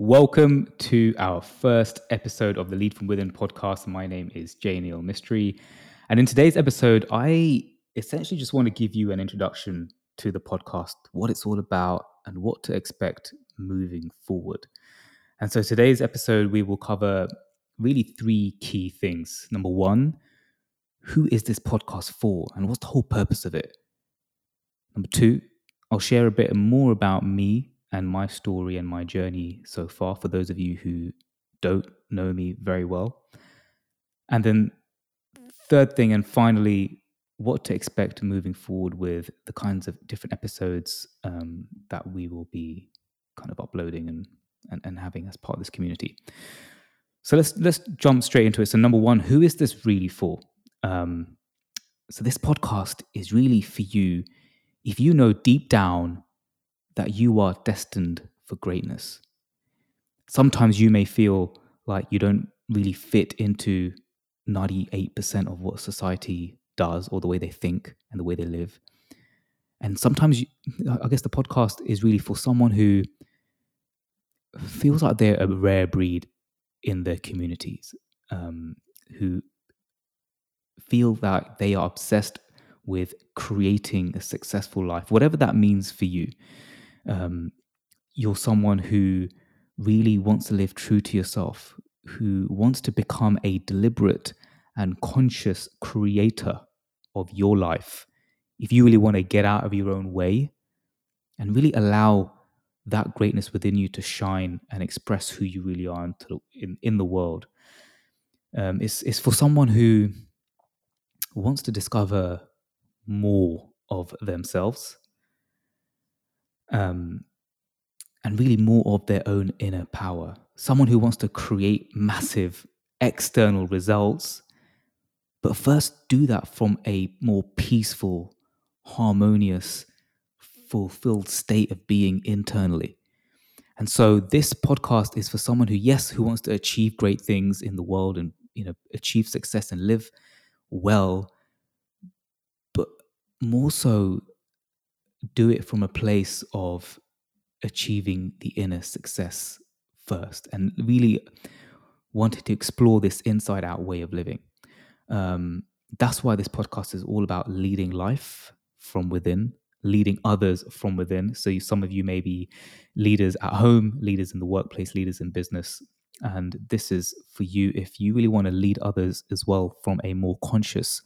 Welcome to our first episode of the Lead from Within podcast. My name is Jay Neil Mistry. And in today's episode, I essentially just want to give you an introduction to the podcast, what it's all about, and what to expect moving forward. And so today's episode, we will cover really three key things. Number one, who is this podcast for and what's the whole purpose of it? Number two, I'll share a bit more about me and my story and my journey so far for those of you who don't know me very well. And then, third thing, and finally, what to expect moving forward with the kinds of different episodes um, that we will be kind of uploading and, and, and having as part of this community. So let's let's jump straight into it. So number one, who is this really for? Um, so this podcast is really for you if you know deep down that you are destined for greatness. Sometimes you may feel like you don't really fit into 98% of what society does or the way they think and the way they live. And sometimes, you, I guess the podcast is really for someone who feels like they're a rare breed in their communities, um, who feel that they are obsessed with creating a successful life, whatever that means for you um, you're someone who really wants to live true to yourself, who wants to become a deliberate and conscious creator of your life, if you really want to get out of your own way and really allow that greatness within you to shine and express who you really are in, in the world, um, it's, it's for someone who wants to discover more of themselves um, and really more of their own inner power. Someone who wants to create massive external results, but first do that from a more peaceful, harmonious, fulfilled state of being internally. And so this podcast is for someone who, yes, who wants to achieve great things in the world and you know achieve success and live well, but more so do it from a place of achieving the inner success first and really wanted to explore this inside out way of living. Um, that's why this podcast is all about leading life from within, leading others from within. So, you, some of you may be leaders at home, leaders in the workplace, leaders in business. And this is for you if you really want to lead others as well from a more conscious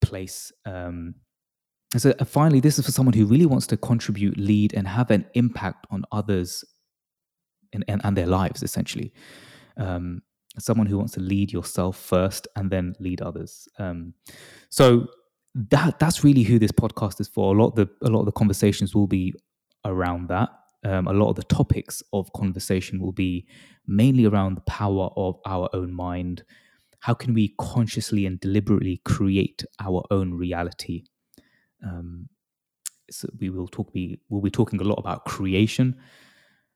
place. Um, so uh, finally, this is for someone who really wants to contribute, lead, and have an impact on others and, and, and their lives, essentially. Um, someone who wants to lead yourself first and then lead others. Um, so that that's really who this podcast is for. A lot of the a lot of the conversations will be around that. Um, a lot of the topics of conversation will be mainly around the power of our own mind. How can we consciously and deliberately create our own reality? Um, so we will talk. Be we'll be talking a lot about creation,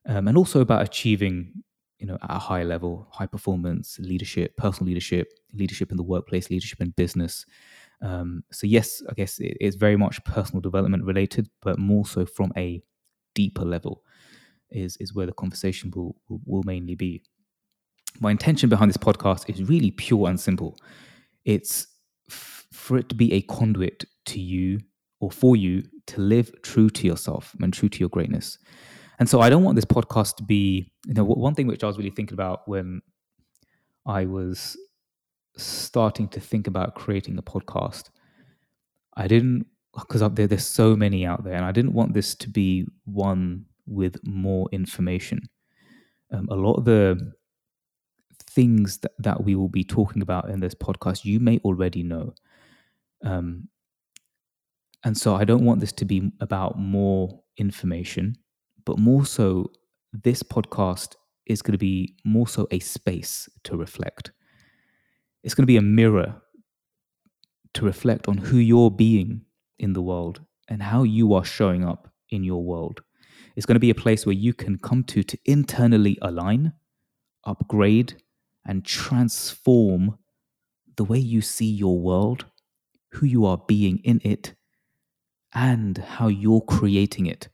um, and also about achieving, you know, at a high level, high performance leadership, personal leadership, leadership in the workplace, leadership in business. Um, so yes, I guess it, it's very much personal development related, but more so from a deeper level is is where the conversation will, will, mainly be. My intention behind this podcast is really pure and simple. It's f- for it to be a conduit to you or for you to live true to yourself and true to your greatness. And so I don't want this podcast to be, you know, one thing which I was really thinking about when I was starting to think about creating a podcast, I didn't, because there, there's so many out there, and I didn't want this to be one with more information. Um, a lot of the things that, that we will be talking about in this podcast, you may already know. Um, and so I don't want this to be about more information, but more so, this podcast is going to be more so a space to reflect. It's going to be a mirror to reflect on who you're being in the world and how you are showing up in your world. It's going to be a place where you can come to to internally align, upgrade, and transform the way you see your world, who you are being in it, and how you're creating it.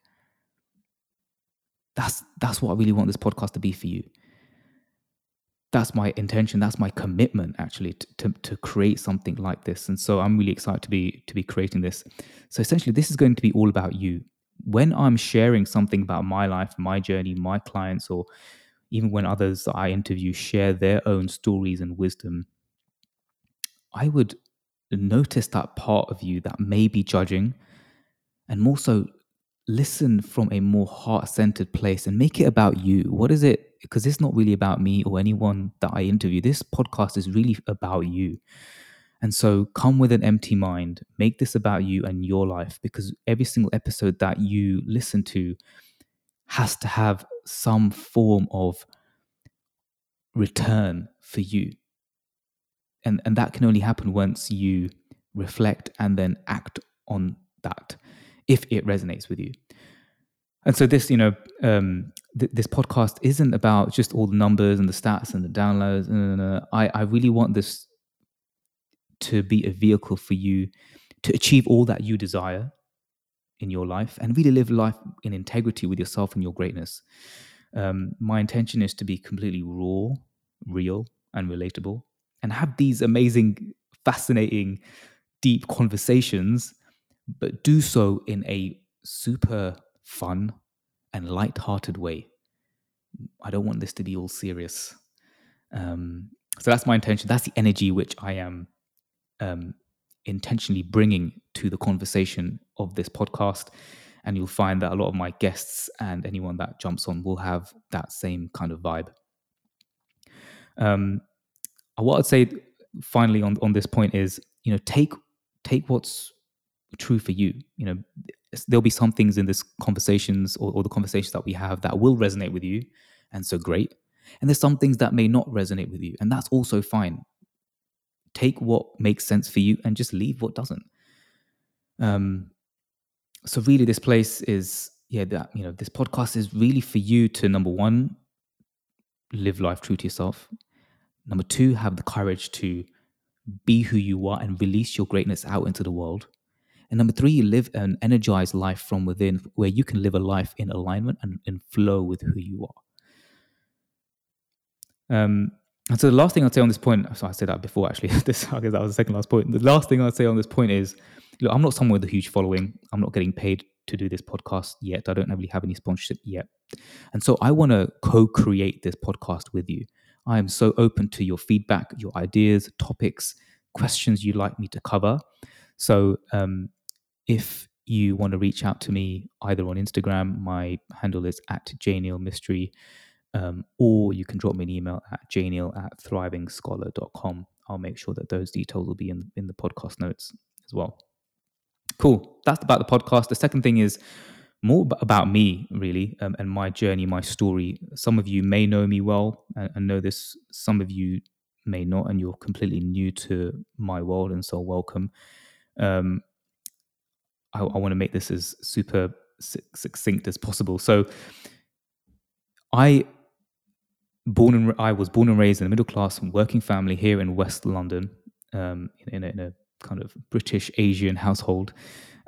That's that's what I really want this podcast to be for you. That's my intention. That's my commitment, actually, to, to, to create something like this. And so I'm really excited to be to be creating this. So essentially, this is going to be all about you. When I'm sharing something about my life, my journey, my clients, or even when others that I interview share their own stories and wisdom, I would notice that part of you that may be judging and more so listen from a more heart centered place and make it about you. What is it? Because it's not really about me or anyone that I interview. This podcast is really about you. And so come with an empty mind, make this about you and your life because every single episode that you listen to has to have some form of return for you. And, and that can only happen once you reflect and then act on that if it resonates with you. And so this, you know, um, th- this podcast isn't about just all the numbers and the stats and the downloads. No, no, no. I, I really want this to be a vehicle for you to achieve all that you desire in your life and really live life in integrity with yourself and your greatness. Um, my intention is to be completely raw, real, and relatable, and have these amazing, fascinating, deep conversations, but do so in a super fun and light-hearted way. I don't want this to be all serious. Um, so that's my intention. That's the energy which I am um, intentionally bringing to the conversation of this podcast. And you'll find that a lot of my guests and anyone that jumps on will have that same kind of vibe. Um, what I'd say finally on, on this point is, you know, take take what's true for you. You know, there'll be some things in this conversations or, or the conversations that we have that will resonate with you, and so great. And there's some things that may not resonate with you, and that's also fine take what makes sense for you and just leave what doesn't. Um, so really, this place is yeah that you know this podcast is really for you to number one live life true to yourself. Number two, have the courage to be who you are and release your greatness out into the world. And number three, live an energized life from within where you can live a life in alignment and in flow with who you are. Um, and so the last thing I'd say on this point, so I said that before actually. this I guess that was the second last point. The last thing I'd say on this point is, look, I'm not someone with a huge following. I'm not getting paid to do this podcast yet. I don't really have any sponsorship yet, and so I want to co-create this podcast with you. I am so open to your feedback, your ideas, topics, questions you'd like me to cover. So um, if you want to reach out to me either on Instagram, my handle is at jneil mystery um, or you can drop me an email at jneil at thrivingscholar.com. I'll make sure that those details will be in, in the podcast notes as well. Cool. That's about the podcast. The second thing is more about me, really, um, and my journey, my story. Some of you may know me well and, and know this, some of you may not, and you're completely new to my world, and so welcome. Um, I, I want to make this as super succinct as possible. So, I born and I was born and raised in a middle class working family here in West London, um, in, a, in, a, kind of British Asian household.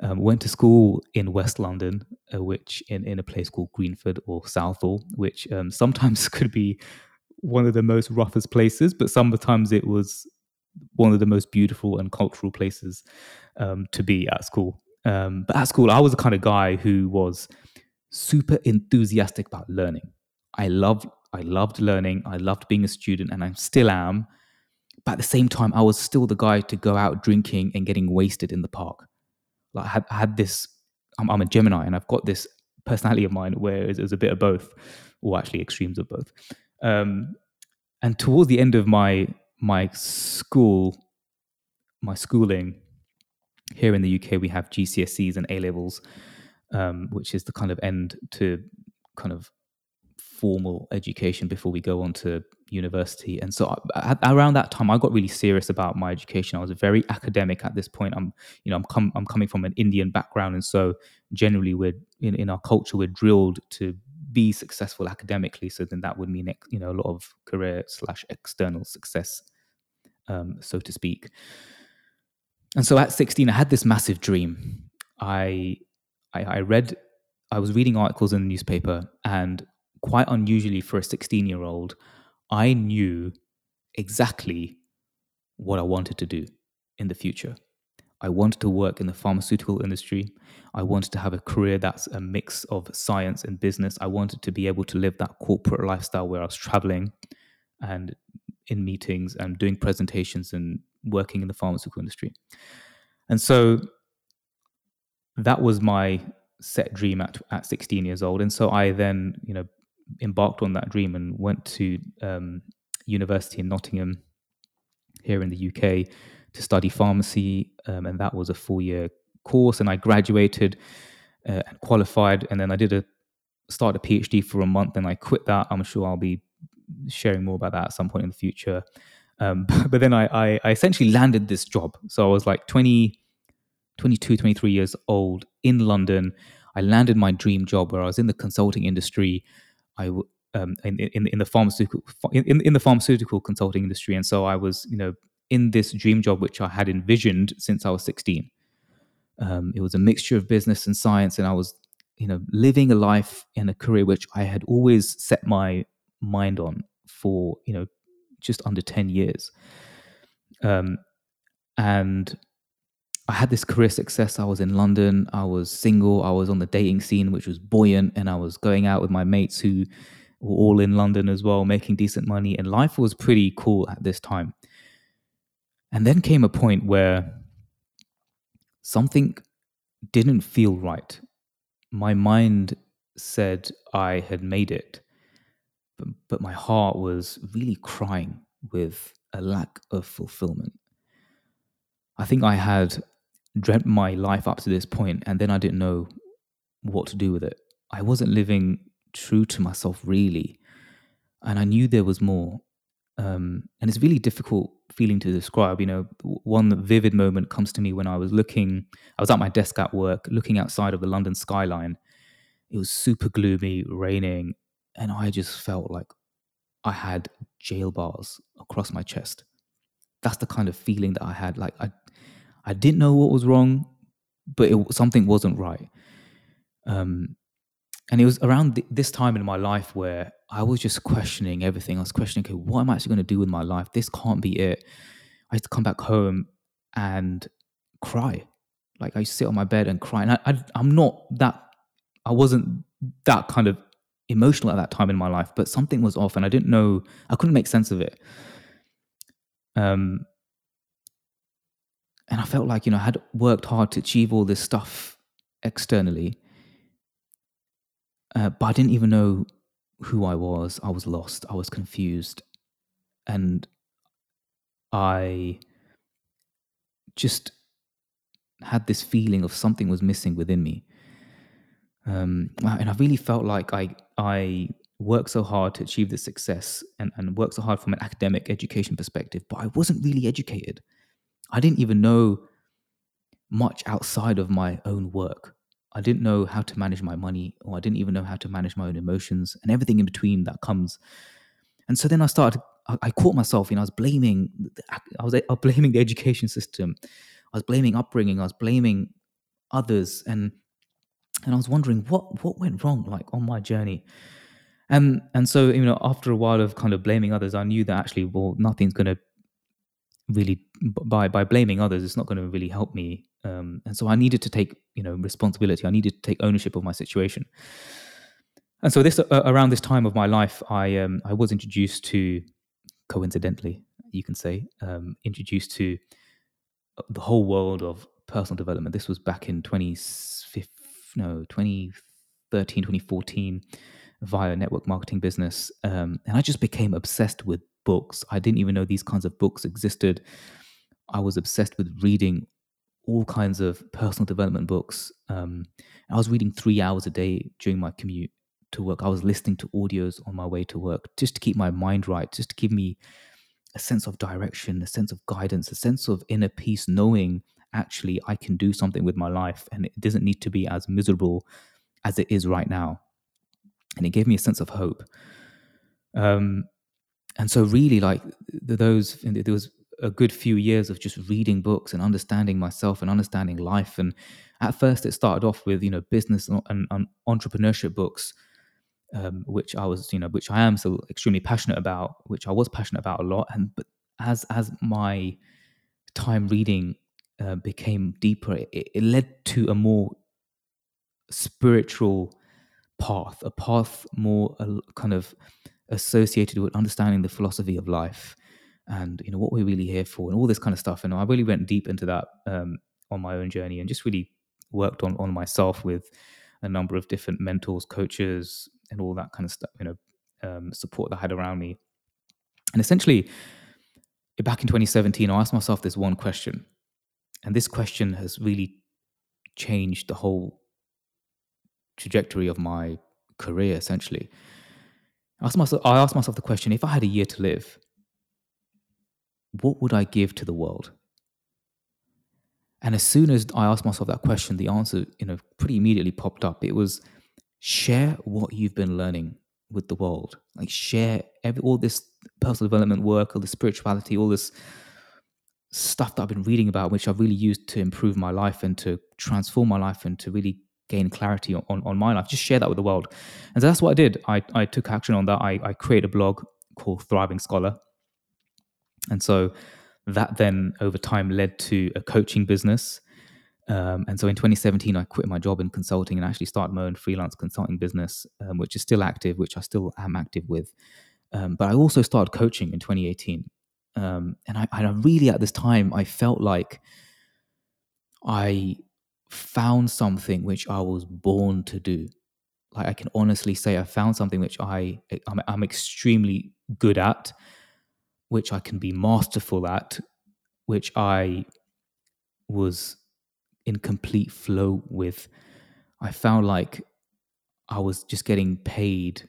Um, went to school in West London, uh, which in, in a place called Greenford or Southall, which um, sometimes could be one of the most roughest places, but sometimes it was one of the most beautiful and cultural places um, to be at school. Um, but at school, I was the kind of guy who was super enthusiastic about learning. I loved I loved learning. I loved being a student, and I still am. But at the same time, I was still the guy to go out drinking and getting wasted in the park. Like I had, I had this. I'm, I'm, a Gemini, and I've got this personality of mine where it's, it's a bit of both, or actually extremes of both. Um, and towards the end of my my school, my schooling here in the UK, we have GCSEs and A levels, um, which is the kind of end to kind of formal education before we go on to university. And so I, around that time, I got really serious about my education. I was very academic at this point. I'm, you know, I'm, com- I'm coming from an Indian background, and so generally, we're in, in our culture, we're drilled to be successful academically. So then that would mean, you know, a lot of career slash external success, um, so to speak. And so at 16, I had this massive dream. I, I, I read I was reading articles in the newspaper, and quite unusually for a 16 year old, I knew exactly what I wanted to do in the future. I wanted to work in the pharmaceutical industry. I wanted to have a career that's a mix of science and business. I wanted to be able to live that corporate lifestyle where I was traveling and in meetings and doing presentations and working in the pharmaceutical industry. And so that was my set dream at, at 16 years old. And so I then, you know, embarked on that dream and went to um, university in Nottingham here in the UK to study pharmacy. Um, and that was a four year course. And I graduated uh, and qualified. And then I did a start a PhD for a month and I quit that. I'm sure I'll be sharing more about that at some point in the future. Um, but then I, I, I, essentially landed this job. So I was like 20, 22, 23 years old in London. I landed my dream job where I was in the consulting industry. I um, in, in, in the pharmaceutical in, in the pharmaceutical consulting industry, and so I was you know in this dream job which I had envisioned since I was 16. Um, it was a mixture of business and science, and I was you know living a life in a career which I had always set my mind on for you know just under 10 years. Um, and i had this career success. I was in london. I was single. I was on the dating scene which was buoyant. And i was going out with my mates who were all in london as well making decent money. And life was pretty cool at this time. And then came a point where something didn't feel right. My mind said i had made it but, but my heart was really crying with a lack of fulfillment. I think I had dreamt my life up to this point and then I didn't know what to do with it. I wasn't living true to myself really. And I knew there was more. Um, and it's really difficult feeling to describe. You know, one vivid moment comes to me when I was looking, I was at my desk at work, looking outside of the London skyline. It was super gloomy, raining, and I just felt like I had jail bars across my chest. That's the kind of feeling that I had. Like I, I didn't know what was wrong, but it, something wasn't right. Um, and it was around th- this time in my life where I was just questioning everything. I was questioning, okay, what am I actually going to do with my life? This can't be it. I used to come back home and cry. Like I sit on my bed and cry. And I, I, I'm not that. I wasn't that kind of emotional at that time in my life, but something was off and I didn't know, I couldn't make sense of it. Um, and I felt like, you know, I had worked hard to achieve all this stuff externally, uh, but I didn't even know who I was. I was lost, I was confused. And I just had this feeling of something was missing within me. Um, and I really felt like I I worked so hard to achieve this success and, and worked so hard from an academic education perspective, but I wasn't really educated. I didn't even know much outside of my own work. I didn't know how to manage my money, or I didn't even know how to manage my own emotions and everything in between that comes. And so then I started. I, I caught myself, you know, I was blaming. I was, I was blaming the education system. I was blaming upbringing. I was blaming others, and and I was wondering what what went wrong like on my journey. And and so you know after a while of kind of blaming others, I knew that actually well nothing's going to really by by blaming others it's not going to really help me um, and so i needed to take you know responsibility. I needed to take ownership of my situation. And so this uh, around this time of my life i um, i was introduced to coincidentally you can say um, introduced to the whole world of personal development. This was back in 2015 no 2013 2014 via network marketing business um, and i just became obsessed with books. I didn't even know these kinds of books existed. I was obsessed with reading all kinds of personal development books um, i was reading three hours a day during my commute to work. I was listening to audios on my way to work just to keep my mind right just to give me a sense of direction a sense of guidance a sense of inner peace knowing actually I can do something with my life and it doesn't need to be as miserable as it is right now. And it gave me a sense of hope. Um, and so really like those, there was a good few years of just reading books and understanding myself and understanding life. And at first, it started off with you know business and, and entrepreneurship books, um, which I was you know which I am still extremely passionate about, which I was passionate about a lot. And but as as my time reading uh, became deeper, it, it led to a more spiritual path, a path more uh, kind of associated with understanding the philosophy of life and you know what we're really here for and all this kind of stuff. And i really went deep into that um, on my own journey and just really worked on on myself with a number of different mentors coaches and all that kind of stuff you know um, support that I had around me. And essentially back in 2017 i asked myself this one question and this question has really changed the whole trajectory of my career essentially I asked myself I asked myself the question if I had a year to live what would I give to the world? And as soon as I asked myself that question, the answer, you know, pretty immediately popped up. It was share what you've been learning with the world. Like share every all this personal development work, all the spirituality, all this stuff that I've been reading about, which I've really used to improve my life and to transform my life and to really gain clarity on, on, my life. Just share that with the world. And so that's what I did. I, I took action on that. I, I created a blog called Thriving Scholar. And so that then over time led to a coaching business. Um, and so in 2017, I quit my job in consulting and actually started my own freelance consulting business, um, which is still active, which I still am active with. Um, but I also started coaching in 2018. Um, and I, I really, at this time, I felt like I found something which I was born to do. Like I can honestly say, I found something which I I'm, I'm extremely good at which I can be masterful at, which I was in complete flow with. I found like I was just getting paid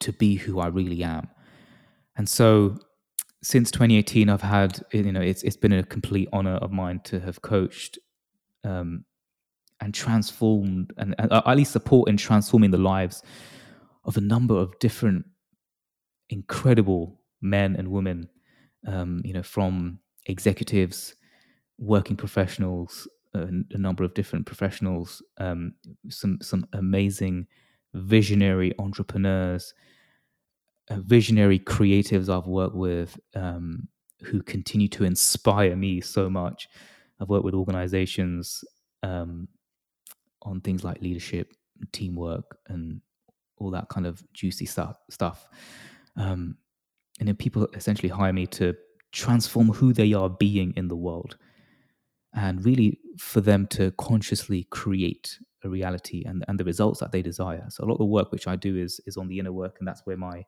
to be who I really am. And so since 2018, I've had, you know, it's, it's been a complete honor of mine to have coached um, and transformed and, and uh, at least support in transforming the lives of a number of different incredible men and women, um, you know, from executives, working professionals, a, number of different professionals, um, some some amazing visionary entrepreneurs, visionary creatives I've worked with um, who continue to inspire me so much. I've worked with organizations um, on things like leadership, teamwork, and all that kind of juicy stuff. Stuff. Um, and then people essentially hire me to transform who they are being in the world and really for them to consciously create a reality and, and the results that they desire. So a lot of the work which i do is is on the inner work and that's where my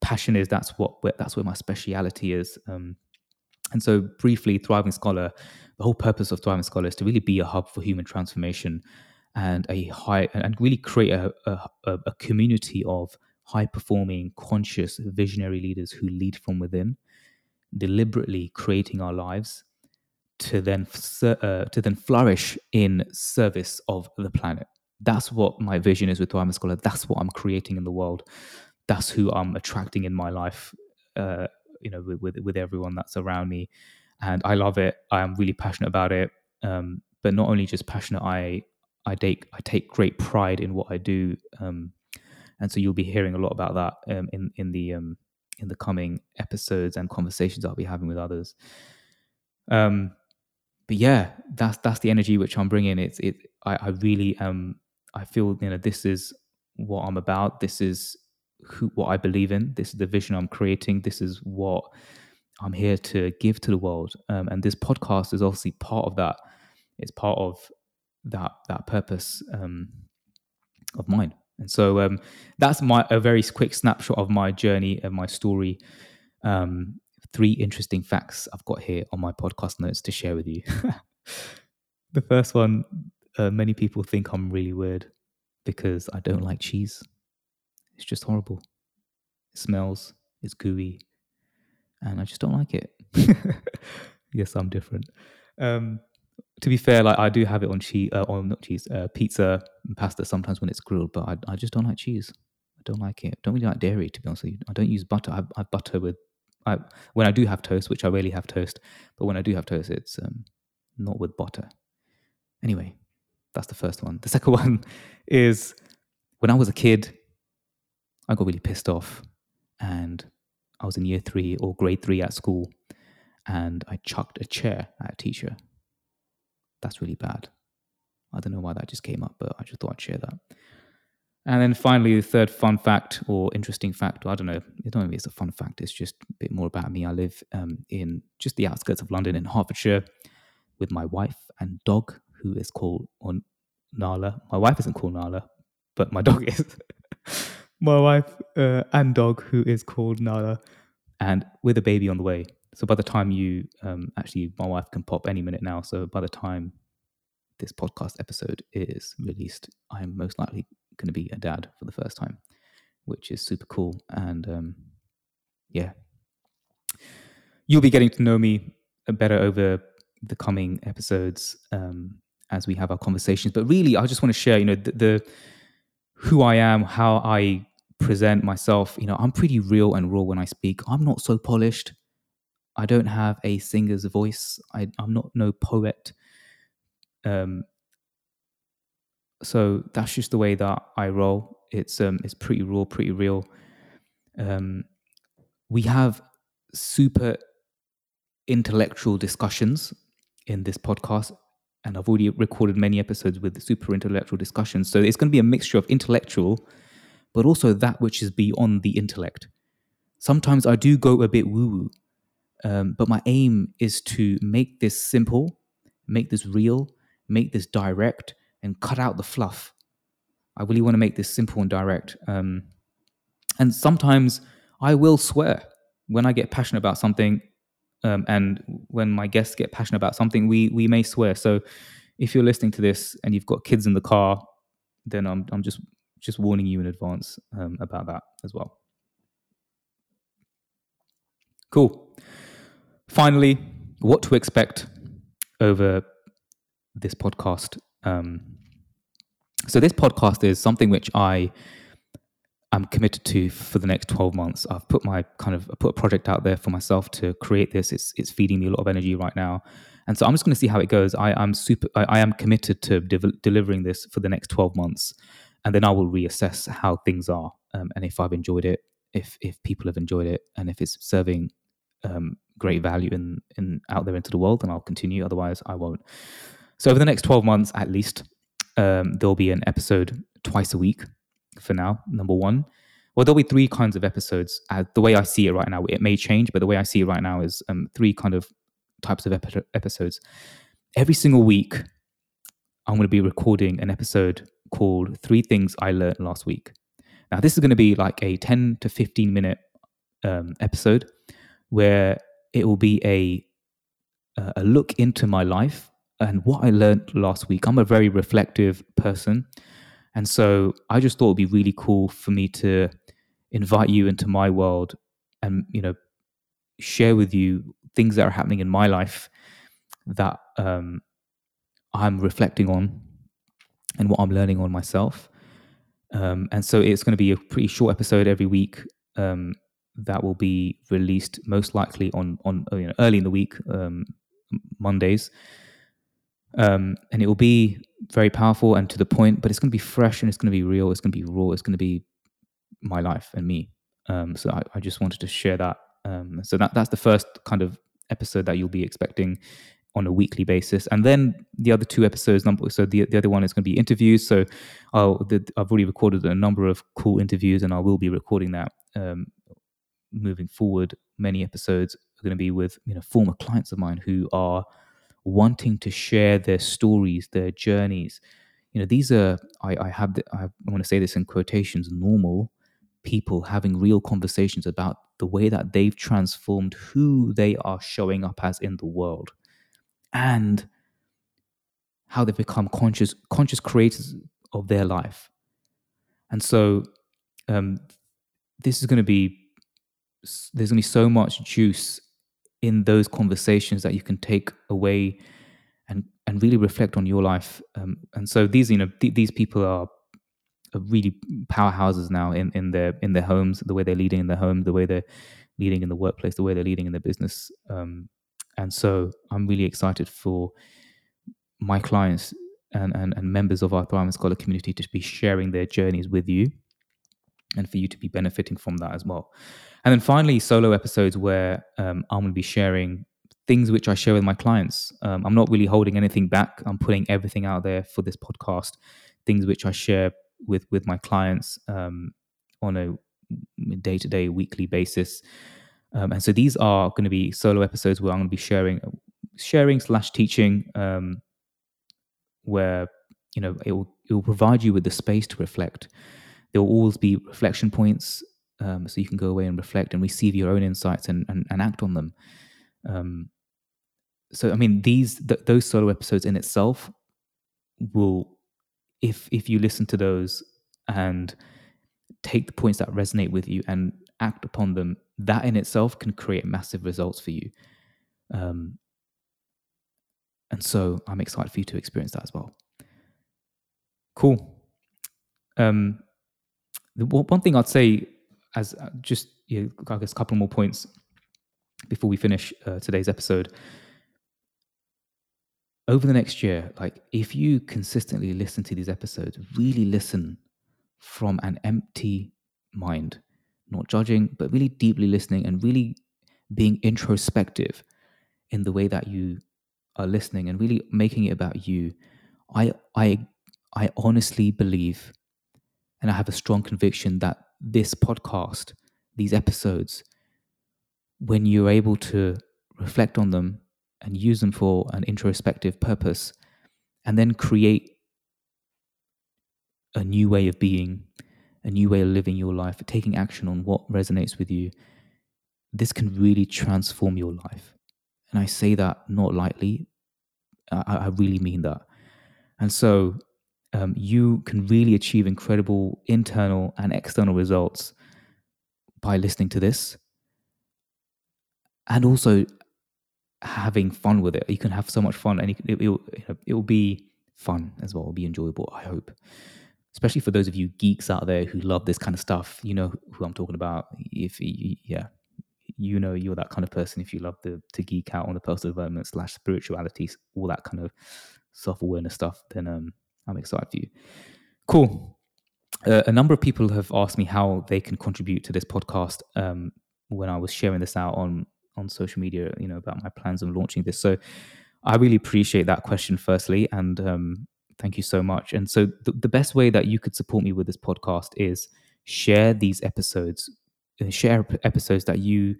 passion is. That's what where, that's where my speciality is. Um, and so briefly thriving scholar the whole purpose of thriving scholar is to really be a hub for human transformation and a high and really create a, a, a community of high performing, conscious, visionary leaders who lead from within, deliberately creating our lives to then uh, to then flourish in service of the planet. That's what my vision is with Thriving Scholar. That's what I'm creating in the world. That's who I'm attracting in my life. Uh, you know, with, with, with everyone that's around me, and I love it. I am really passionate about it. Um, but not only just passionate, I I take I take great pride in what I do. Um, and so you'll be hearing a lot about that um, in in the um, in the coming episodes and conversations I'll be having with others. Um, but yeah, that's that's the energy which I'm bringing. It's it. I, I really am. I feel you know this is what I'm about. This is who what I believe in. This is the vision I'm creating. This is what I'm here to give to the world. Um, and this podcast is obviously part of that. It's part of that that purpose um, of mine. And so um, that's my a very quick snapshot of my journey and my story. Um, three interesting facts I've got here on my podcast notes to share with you. the first one, uh, many people think I'm really weird because I don't like cheese. It's just horrible. It smells, it's gooey, and I just don't like it. yes, I'm different. Um, to be fair, like I do have it on cheese, uh, on not cheese, uh, pizza and pasta sometimes when it's grilled, but I, I just don't like cheese. I don't like it. I don't really like dairy, to be honest with you. I don't use butter. I, I butter with I, when I do have toast, which I rarely have toast, but when I do have toast, it's um, not with butter. Anyway, that's the first one. The second one is when I was a kid, I got really pissed off and I was in year three or grade three at school and I chucked a chair at a teacher. That's really bad. I don't know why that just came up, but I just thought I'd share that. And then finally, the third fun fact or interesting fact, I don't know, I don't know it's a fun fact, it's just a bit more about me. I live um, in just the outskirts of London in Hertfordshire with my wife and dog, who is called on Nala. My wife isn't called Nala, but my dog is. my wife uh, and dog, who is called Nala, and with a baby on the way. So by the time you um, actually, my wife can pop any minute now. So by the time this podcast episode is released, I am most likely going to be a dad for the first time, which is super cool. And um, yeah, you'll be getting to know me better over the coming episodes um, as we have our conversations. But really, I just want to share, you know, the, the who I am, how I present myself. You know, I'm pretty real and raw when I speak. I'm not so polished. I don't have a singer's voice. I, am not no poet. Um, so that's just the way that I roll. It's um, it's pretty raw, pretty real. Um, we have super intellectual discussions in this podcast, and I've already recorded many episodes with super intellectual discussions. So it's going to be a mixture of intellectual, but also that which is beyond the intellect. Sometimes I do go a bit woo woo, um, but my aim is to make this simple, make this real, make this direct, and cut out the fluff. I really want to make this simple and direct. Um, and sometimes I will swear when I get passionate about something, um, and when my guests get passionate about something, we we may swear. So if you're listening to this and you've got kids in the car, then I'm I'm just just warning you in advance um, about that as well. Cool. Finally, what to expect over this podcast um, so this podcast is something which I am committed to for the next 12 months. I've put my kind of put a project out there for myself to create this. It's it's feeding me a lot of energy right now. And so I'm just going to see how it goes. I, am super. I, I, am committed to de- delivering this for the next 12 months, and then I will reassess how things are um, and if I've enjoyed it, if if people have enjoyed it, and if it's serving um, great value in in out there into the world, then I'll continue. Otherwise, I won't. So over the next 12 months, at least, um, there'll be an episode twice a week for now, number one. Well, there'll be three kinds of episodes. Uh, the way I see it right now, it may change, but the way I see it right now is um, three kind of types of epi- episodes. Every single week, I'm going to be recording an episode called Three Things I Learned Last Week. Now, this is going to be like a 10 to 15 minute um, episode where it will be a, a look into my life and what I learned last week. I'm a very reflective person. And so I just thought it'd be really cool for me to invite you into my world and, you know, share with you things that are happening in my life that um, I'm reflecting on and what I'm learning on myself. Um, and so it's going to be a pretty short episode every week um, that will be released most likely on on you know, early in the week, um, Mondays. Um, and it will be very powerful and to the point, but it's going to be fresh and it's going to be real. It's going to be raw. It's going to be my life and me. Um, so I, I, just wanted to share that. Um, so that that's the first kind of episode that you'll be expecting on a weekly basis, and then the other two episodes. Number so the the other one is going to be interviews. So I'll, the, I've already recorded a number of cool interviews, and I will be recording that um, moving forward. Many episodes are going to be with you know former clients of mine who are wanting to share their stories, their journeys. You know, these are I, I have the, I want to say this in quotations normal people having real conversations about the way that they've transformed who they are showing up as in the world and how they've become conscious conscious creators of their life and so um, this is going to be there's going to be so much juice in those conversations that you can take away and and really reflect on your life. Um, and so these you know th- these people are, really powerhouses now in in their in their homes, the way they're leading in their home, the way they're leading in the workplace, the way they're leading in their business. Um, and so I'm really excited for my clients and, and, and members of our Thriving Scholar community to be sharing their journeys with you and for you to be benefiting from that as well. And then finally, solo episodes where um, I'm going to be sharing things which I share with my clients. Um, I'm not really holding anything back. I'm putting everything out there for this podcast, things which I share with with my clients um, on a day to day, weekly basis. Um, and so these are going to be solo episodes where I'm going to be sharing, sharing slash teaching, um, where you know it will it will provide you with the space to reflect. There will always be reflection points, um, so you can go away and reflect and receive your own insights and and, and act on them. Um, so I mean, these th- those solo episodes in itself will, if if you listen to those and take the points that resonate with you and act upon them, that in itself can create massive results for you. Um, and so I'm excited for you to experience that as well. Cool. Um, the one thing I'd say, as uh, just you know, I guess a couple more points before we finish uh, today's episode. Over the next year, like if you consistently listen to these episodes, really listen from an empty mind, not judging, but really deeply listening and really being introspective in the way that you are listening and really making it about you. I I I honestly believe and I have a strong conviction that this podcast, these episodes, when you're able to reflect on them and use them for an introspective purpose, and then create a new way of being, a new way of living your life, taking action on what resonates with you, this can really transform your life. And I say that not lightly, I, I really mean that. And so um, you can really achieve incredible internal and external results by listening to this and also having fun with it. You can have so much fun, and it, will it will be fun as well. It'll be enjoyable. I hope, especially for those of you geeks out there who love this kind of stuff. You know who I'm talking about. If you, yeah, you know you're that kind of person. If you love the to geek out on the personal development slash spirituality, all that kind of self awareness stuff, then um, I'm excited for you. Cool. Uh, a number of people have asked me how they can contribute to this podcast. Um, when I was sharing this out on on social media, you know, about my plans of launching this. So I really appreciate that question, firstly, and um, thank you so much. And so the, the best way that you could support me with this podcast is share these episodes, uh, share episodes that you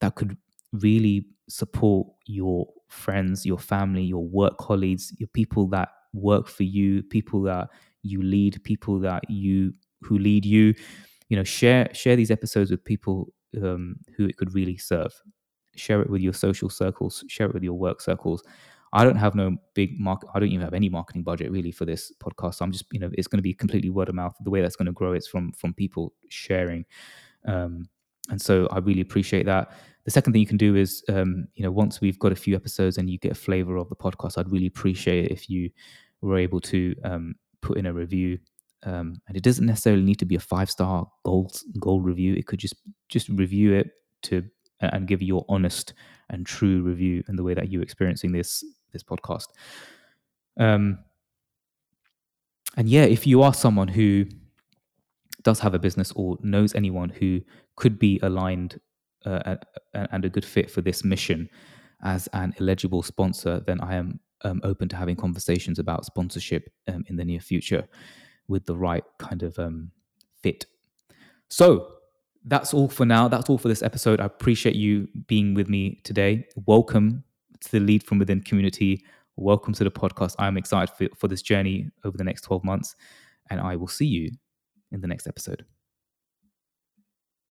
that could really support your friends, your family, your work colleagues, your people that work for you, people that you lead, people that you who lead you. You know, share share these episodes with people um, who it could really serve share it with your social circles, share it with your work circles. I don't have no big market. I don't even have any marketing budget really for this podcast. So I'm just, you know, it's going to be completely word of mouth. The way that's going to grow is from from people sharing, um, and so I really appreciate that. The second thing you can do is, um, you know, once we've got a few episodes and you get a flavor of the podcast, I'd really appreciate it if you were able to um, put in a review. Um, and it doesn't necessarily need to be a five star gold gold review. It could just just review it to and give your honest and true review in the way that you're experiencing this this podcast. Um, and yeah, if you are someone who does have a business or knows anyone who could be aligned uh, and a good fit for this mission as an eligible sponsor, then I am um, open to having conversations about sponsorship um, in the near future with the right kind of um, fit. So, that's all for now. That's all for this episode. I appreciate you being with me today. Welcome to the Lead from Within community. Welcome to the podcast. I'm excited for, for this journey over the next 12 months, and I will see you in the next episode.